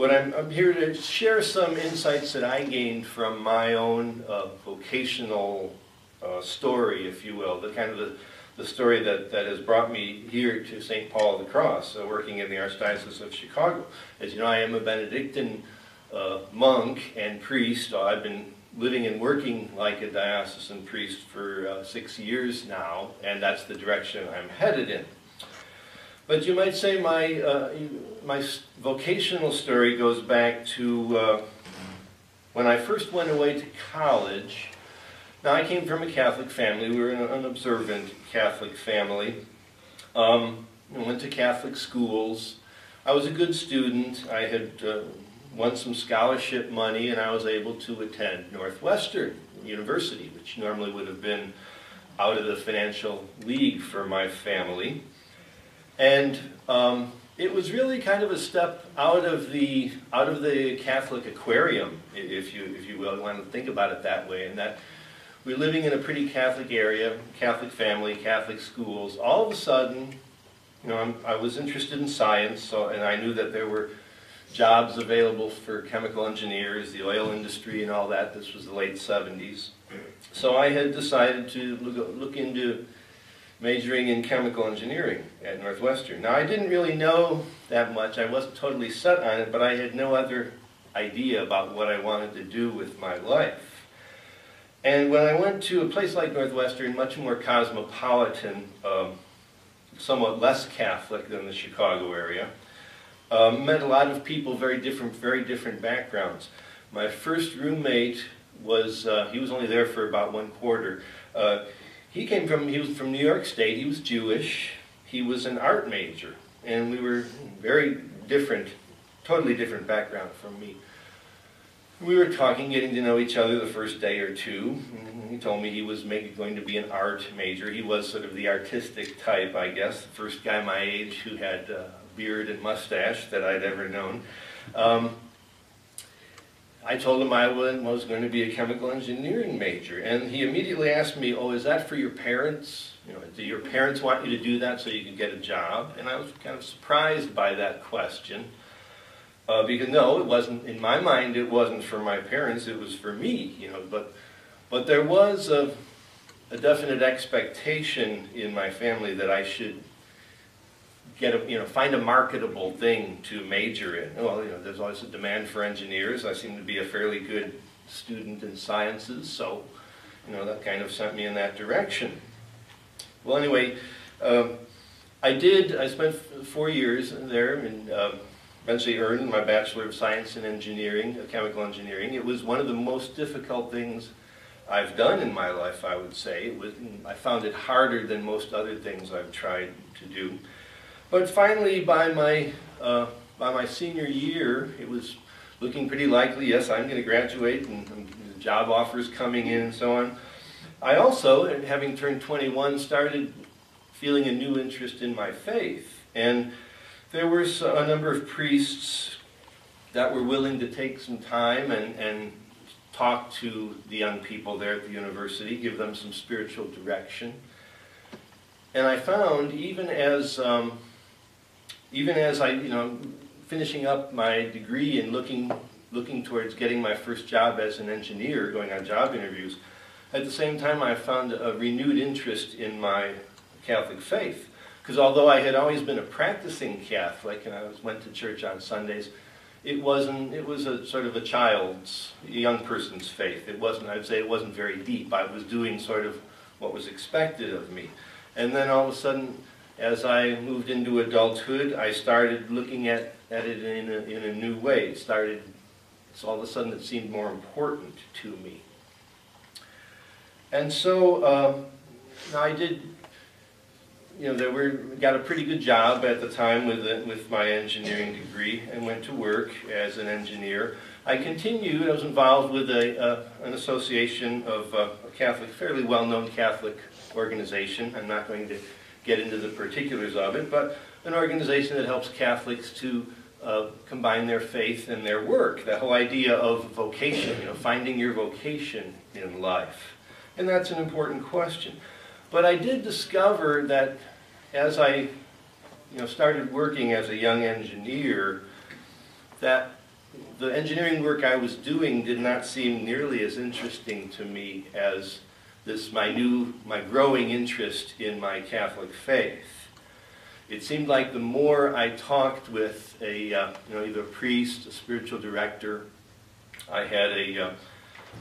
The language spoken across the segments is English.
what I'm, I'm here to share some insights that I gained from my own uh, vocational uh, story, if you will, the kind of the, the story that, that has brought me here to St. Paul of the Cross, uh, working in the Archdiocese of Chicago. As you know, I am a Benedictine uh, monk and priest. I've been living and working like a diocesan priest for uh, six years now, and that's the direction I'm headed in. But you might say my, uh, my vocational story goes back to uh, when I first went away to college. Now, I came from a Catholic family. We were an observant Catholic family. Um, I went to Catholic schools. I was a good student. I had uh, won some scholarship money, and I was able to attend Northwestern University, which normally would have been out of the financial league for my family. And um, it was really kind of a step out of the out of the Catholic aquarium, if you if you will want to think about it that way. And that we're living in a pretty Catholic area, Catholic family, Catholic schools. All of a sudden, you know, I'm, i was interested in science, so and I knew that there were jobs available for chemical engineers, the oil industry, and all that. This was the late 70s. So I had decided to look, look into majoring in chemical engineering at Northwestern. Now, I didn't really know that much. I wasn't totally set on it, but I had no other idea about what I wanted to do with my life. And when I went to a place like Northwestern, much more cosmopolitan, um, somewhat less Catholic than the Chicago area, um, met a lot of people, very different, very different backgrounds. My first roommate was, uh, he was only there for about one quarter. Uh, he came from, he was from New York State, he was Jewish, he was an art major, and we were very different, totally different background from me. We were talking, getting to know each other the first day or two. He told me he was going to be an art major. He was sort of the artistic type, I guess, the first guy my age who had a beard and mustache that I'd ever known. Um, I told him I was going to be a chemical engineering major, and he immediately asked me, "Oh, is that for your parents? You know, do your parents want you to do that so you can get a job?" And I was kind of surprised by that question, uh, because no, it wasn't. In my mind, it wasn't for my parents; it was for me. You know, but but there was a, a definite expectation in my family that I should get a, you know, find a marketable thing to major in. Well, you know, there's always a demand for engineers. I seem to be a fairly good student in sciences, so, you know, that kind of sent me in that direction. Well, anyway, um, I did, I spent four years there and um, eventually earned my Bachelor of Science in Engineering, uh, Chemical Engineering. It was one of the most difficult things I've done in my life, I would say. Was, I found it harder than most other things I've tried to do. But finally, by my, uh, by my senior year, it was looking pretty likely, yes, I'm going to graduate and, and job offers coming in and so on. I also, having turned 21, started feeling a new interest in my faith. And there were a number of priests that were willing to take some time and, and talk to the young people there at the university, give them some spiritual direction. And I found, even as um, even as I, you know, finishing up my degree and looking, looking towards getting my first job as an engineer, going on job interviews, at the same time I found a renewed interest in my Catholic faith. Because although I had always been a practicing Catholic and I was, went to church on Sundays, it wasn't, it was a sort of a child's, a young person's faith. It wasn't, I'd say it wasn't very deep. I was doing sort of what was expected of me. And then all of a sudden, as I moved into adulthood, I started looking at, at it in a, in a new way. It started, all of a sudden it seemed more important to me. And so um, I did, you know, there were, got a pretty good job at the time with, with my engineering degree and went to work as an engineer. I continued, I was involved with a, an association of uh, a Catholic, fairly well-known Catholic organization. I'm not going to get into the particulars of it, but an organization that helps Catholics to uh, combine their faith and their work. The whole idea of vocation, you know, finding your vocation in life. And that's an important question. But I did discover that as I you know, started working as a young engineer, that the engineering work I was doing did not seem nearly as interesting to me as this my new, my growing interest in my Catholic faith. It seemed like the more I talked with a, uh, you know, either a priest, a spiritual director, I had a, uh,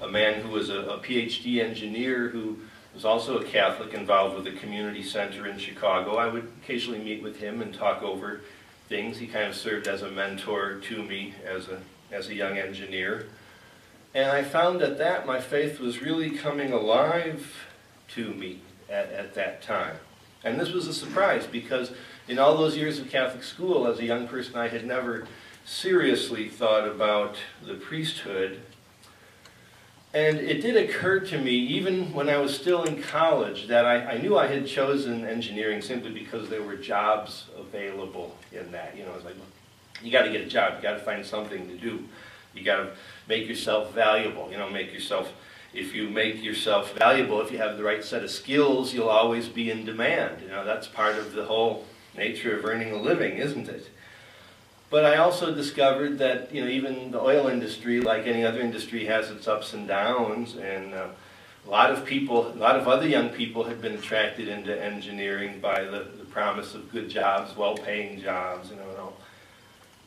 a man who was a, a PhD engineer who was also a Catholic involved with a community center in Chicago. I would occasionally meet with him and talk over things. He kind of served as a mentor to me as a, as a young engineer. And I found that that, my faith was really coming alive to me at, at that time. And this was a surprise because in all those years of Catholic school, as a young person, I had never seriously thought about the priesthood. And it did occur to me, even when I was still in college, that I, I knew I had chosen engineering simply because there were jobs available in that. You know, it's like, you got to get a job, you got to find something to do. You got to make yourself valuable, you know, make yourself, if you make yourself valuable, if you have the right set of skills, you'll always be in demand. You know, that's part of the whole nature of earning a living, isn't it? But I also discovered that, you know, even the oil industry, like any other industry, has its ups and downs, and uh, a lot of people, a lot of other young people had been attracted into engineering by the, the promise of good jobs, well-paying jobs, you know, and all.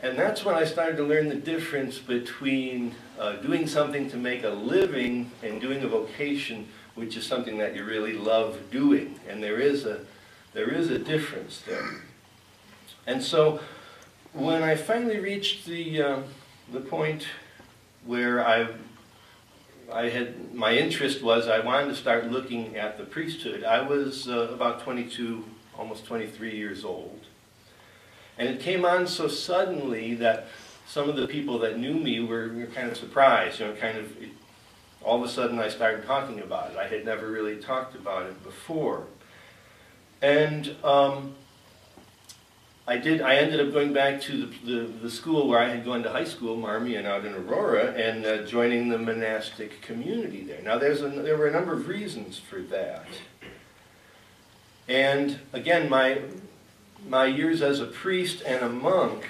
And that's when I started to learn the difference between uh, doing something to make a living and doing a vocation, which is something that you really love doing. And there is a, there is a difference there. And so when I finally reached the, uh, the point where I, I had, my interest was I wanted to start looking at the priesthood, I was uh, about 22, almost 23 years old. And it came on so suddenly that some of the people that knew me were, kind of surprised, you know, kind of, it, all of a sudden I started talking about it. I had never really talked about it before. And um, I did. I ended up going back to the, the, the, school where I had gone to high school, Marmion, out in Aurora, and uh, joining the monastic community there. Now, there's a, there were a number of reasons for that. And again, my my years as a priest and a monk,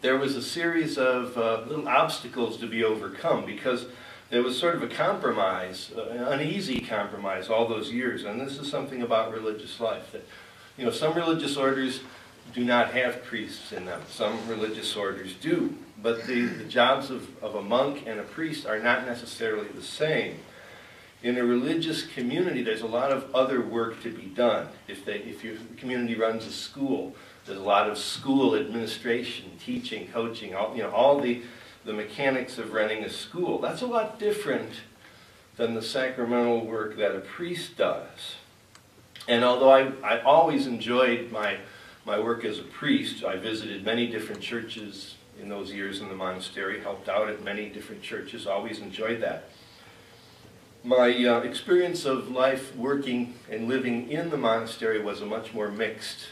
there was a series of uh, little obstacles to be overcome because there was sort of a compromise, uh, an uneasy compromise all those years. And this is something about religious life that, you know, some religious orders do not have priests in them. Some religious orders do. But the, the jobs of, of a monk and a priest are not necessarily the same in a religious community, there's a lot of other work to be done. If, they, if your community runs a school, there's a lot of school administration, teaching, coaching, all, you know, all the, the mechanics of running a school. That's a lot different than the sacramental work that a priest does. And although I, I always enjoyed my, my work as a priest, I visited many different churches in those years in the monastery, helped out at many different churches, always enjoyed that my uh, experience of life working and living in the monastery was a much more mixed,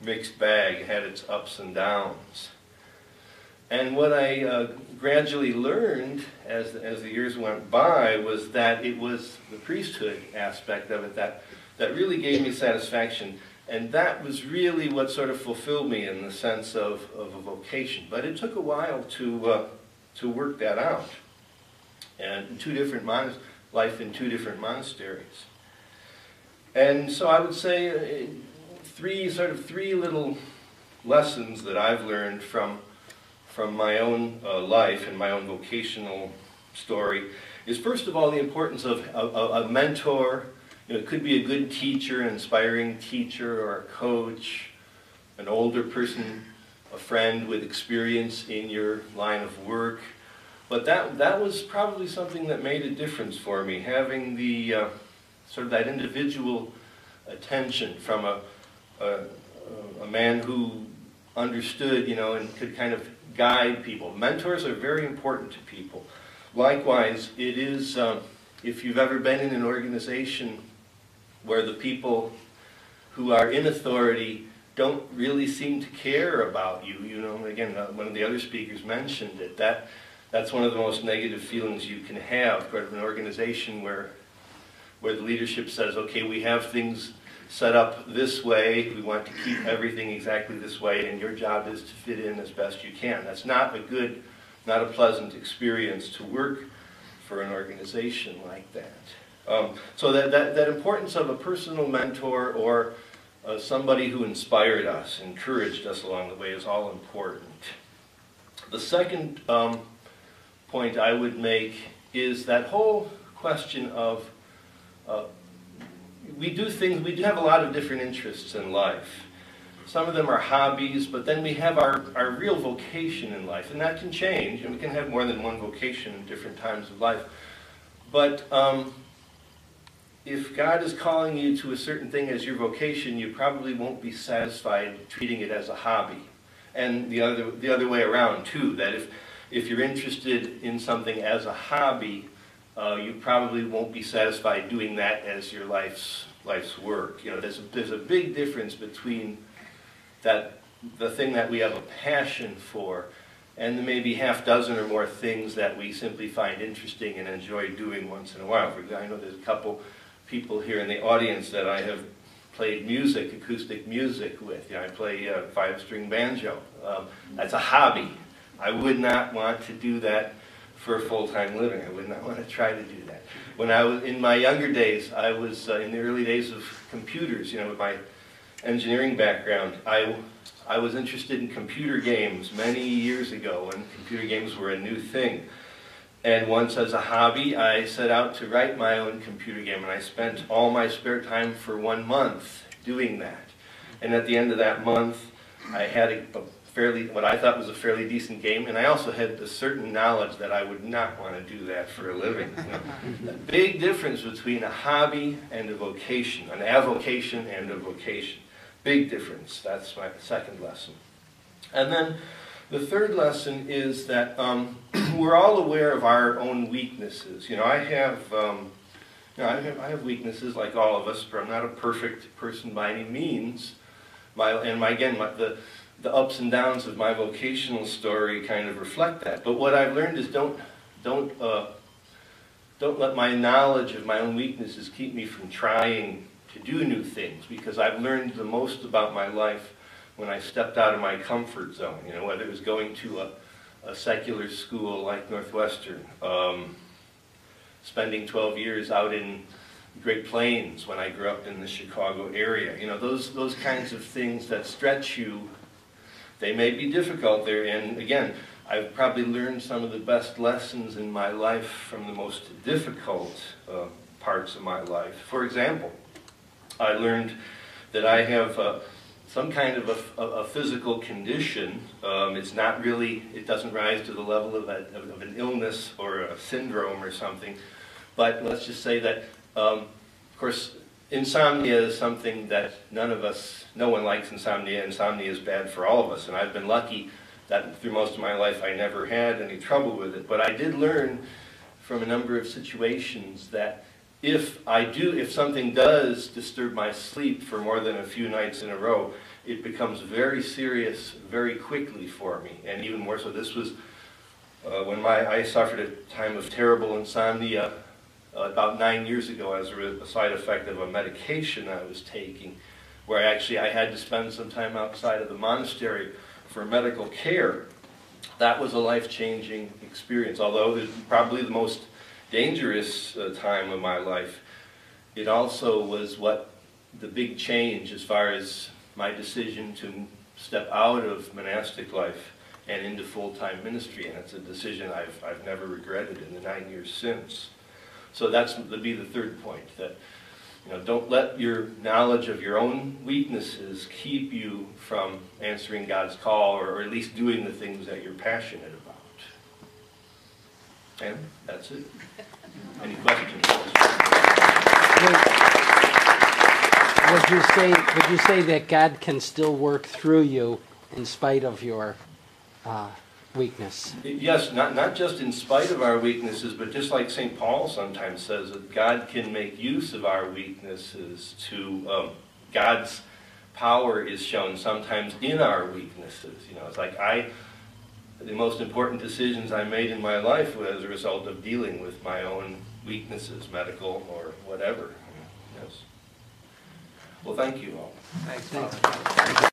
mixed bag. It had its ups and downs. And what I uh, gradually learned as, as the years went by was that it was the priesthood aspect of it that, that really gave me satisfaction. And that was really what sort of fulfilled me in the sense of, of a vocation. But it took a while to, uh, to work that out. And two different monasteries life in two different monasteries. And so I would say uh, three, sort of three little lessons that I've learned from, from my own uh, life and my own vocational story is first of all the importance of a, a, a mentor. You know, it could be a good teacher, an inspiring teacher or a coach, an older person, a friend with experience in your line of work. But that, that was probably something that made a difference for me, having the uh, sort of that individual attention from a, a, a man who understood, you know, and could kind of guide people. Mentors are very important to people. Likewise, it is, uh, if you've ever been in an organization where the people who are in authority don't really seem to care about you, you know, again, uh, one of the other speakers mentioned it, that that's one of the most negative feelings you can have, part of an organization where, where the leadership says, okay, we have things set up this way, we want to keep everything exactly this way, and your job is to fit in as best you can. That's not a good not a pleasant experience to work for an organization like that. Um, so that, that, that importance of a personal mentor or uh, somebody who inspired us, encouraged us along the way is all important. The second um, point I would make is that whole question of uh, we do things, we do have a lot of different interests in life. Some of them are hobbies, but then we have our, our real vocation in life, and that can change, and we can have more than one vocation in different times of life. But um, if God is calling you to a certain thing as your vocation, you probably won't be satisfied treating it as a hobby. And the other, the other way around, too, that if, if you're interested in something as a hobby, uh, you probably won't be satisfied doing that as your life's, life's work. You know, there's a, there's a big difference between that, the thing that we have a passion for and the maybe half dozen or more things that we simply find interesting and enjoy doing once in a while. For example, I know there's a couple people here in the audience that I have played music, acoustic music with. You know, I play uh, five-string banjo. Um, that's a hobby. I would not want to do that for a full-time living. I would not want to try to do that. When I was in my younger days, I was uh, in the early days of computers. You know, with my engineering background, I I was interested in computer games many years ago when computer games were a new thing. And once as a hobby, I set out to write my own computer game, and I spent all my spare time for one month doing that. And at the end of that month, I had a fairly, what I thought was a fairly decent game, and I also had a certain knowledge that I would not want to do that for a living. You know? a big difference between a hobby and a vocation, an avocation and a vocation. Big difference. That's my second lesson. And then the third lesson is that um, we're all aware of our own weaknesses. You know, I have, um, you know, I have, I have weaknesses like all of us, but I'm not a perfect person by any means. My, and my, again, my, the, the ups and downs of my vocational story kind of reflect that. But what I've learned is don't, don't, uh, don't let my knowledge of my own weaknesses keep me from trying to do new things because I've learned the most about my life when I stepped out of my comfort zone, you know, whether it was going to a, a secular school like Northwestern, um, spending 12 years out in Great Plains when I grew up in the Chicago area. You know, those, those kinds of things that stretch you, they may be difficult there. And again, I've probably learned some of the best lessons in my life from the most difficult uh, parts of my life. For example, I learned that I have uh, some kind of a, a physical condition. Um, it's not really, it doesn't rise to the level of, a, of, an illness or a syndrome or something. But let's just say that, um, of course, insomnia is something that none of us, no one likes insomnia. Insomnia is bad for all of us. And I've been lucky that through most of my life I never had any trouble with it. But I did learn from a number of situations that if I do, if something does disturb my sleep for more than a few nights in a row, it becomes very serious very quickly for me. And even more so, this was uh, when my, I suffered a time of terrible insomnia uh, about nine years ago as a, a side effect of a medication I was taking, where actually I had to spend some time outside of the monastery for medical care. That was a life-changing experience, although it was probably the most dangerous uh, time of my life. It also was what the big change as far as my decision to step out of monastic life and into full-time ministry, and it's a decision I've, I've never regretted in the nine years since. So that's would be the third point, that you know, don't let your knowledge of your own weaknesses keep you from answering God's call or, or at least doing the things that you're passionate about. And that's it. Any questions? Would you say, would you say that God can still work through you in spite of your uh, weakness? Yes, not, not just in spite of our weaknesses, but just like St. Paul sometimes says, that God can make use of our weaknesses to, um, God's power is shown sometimes in our weaknesses. You know, it's like I, the most important decisions I made in my life were as a result of dealing with my own weaknesses, medical or whatever. Yes. Well, thank you all. Thanks.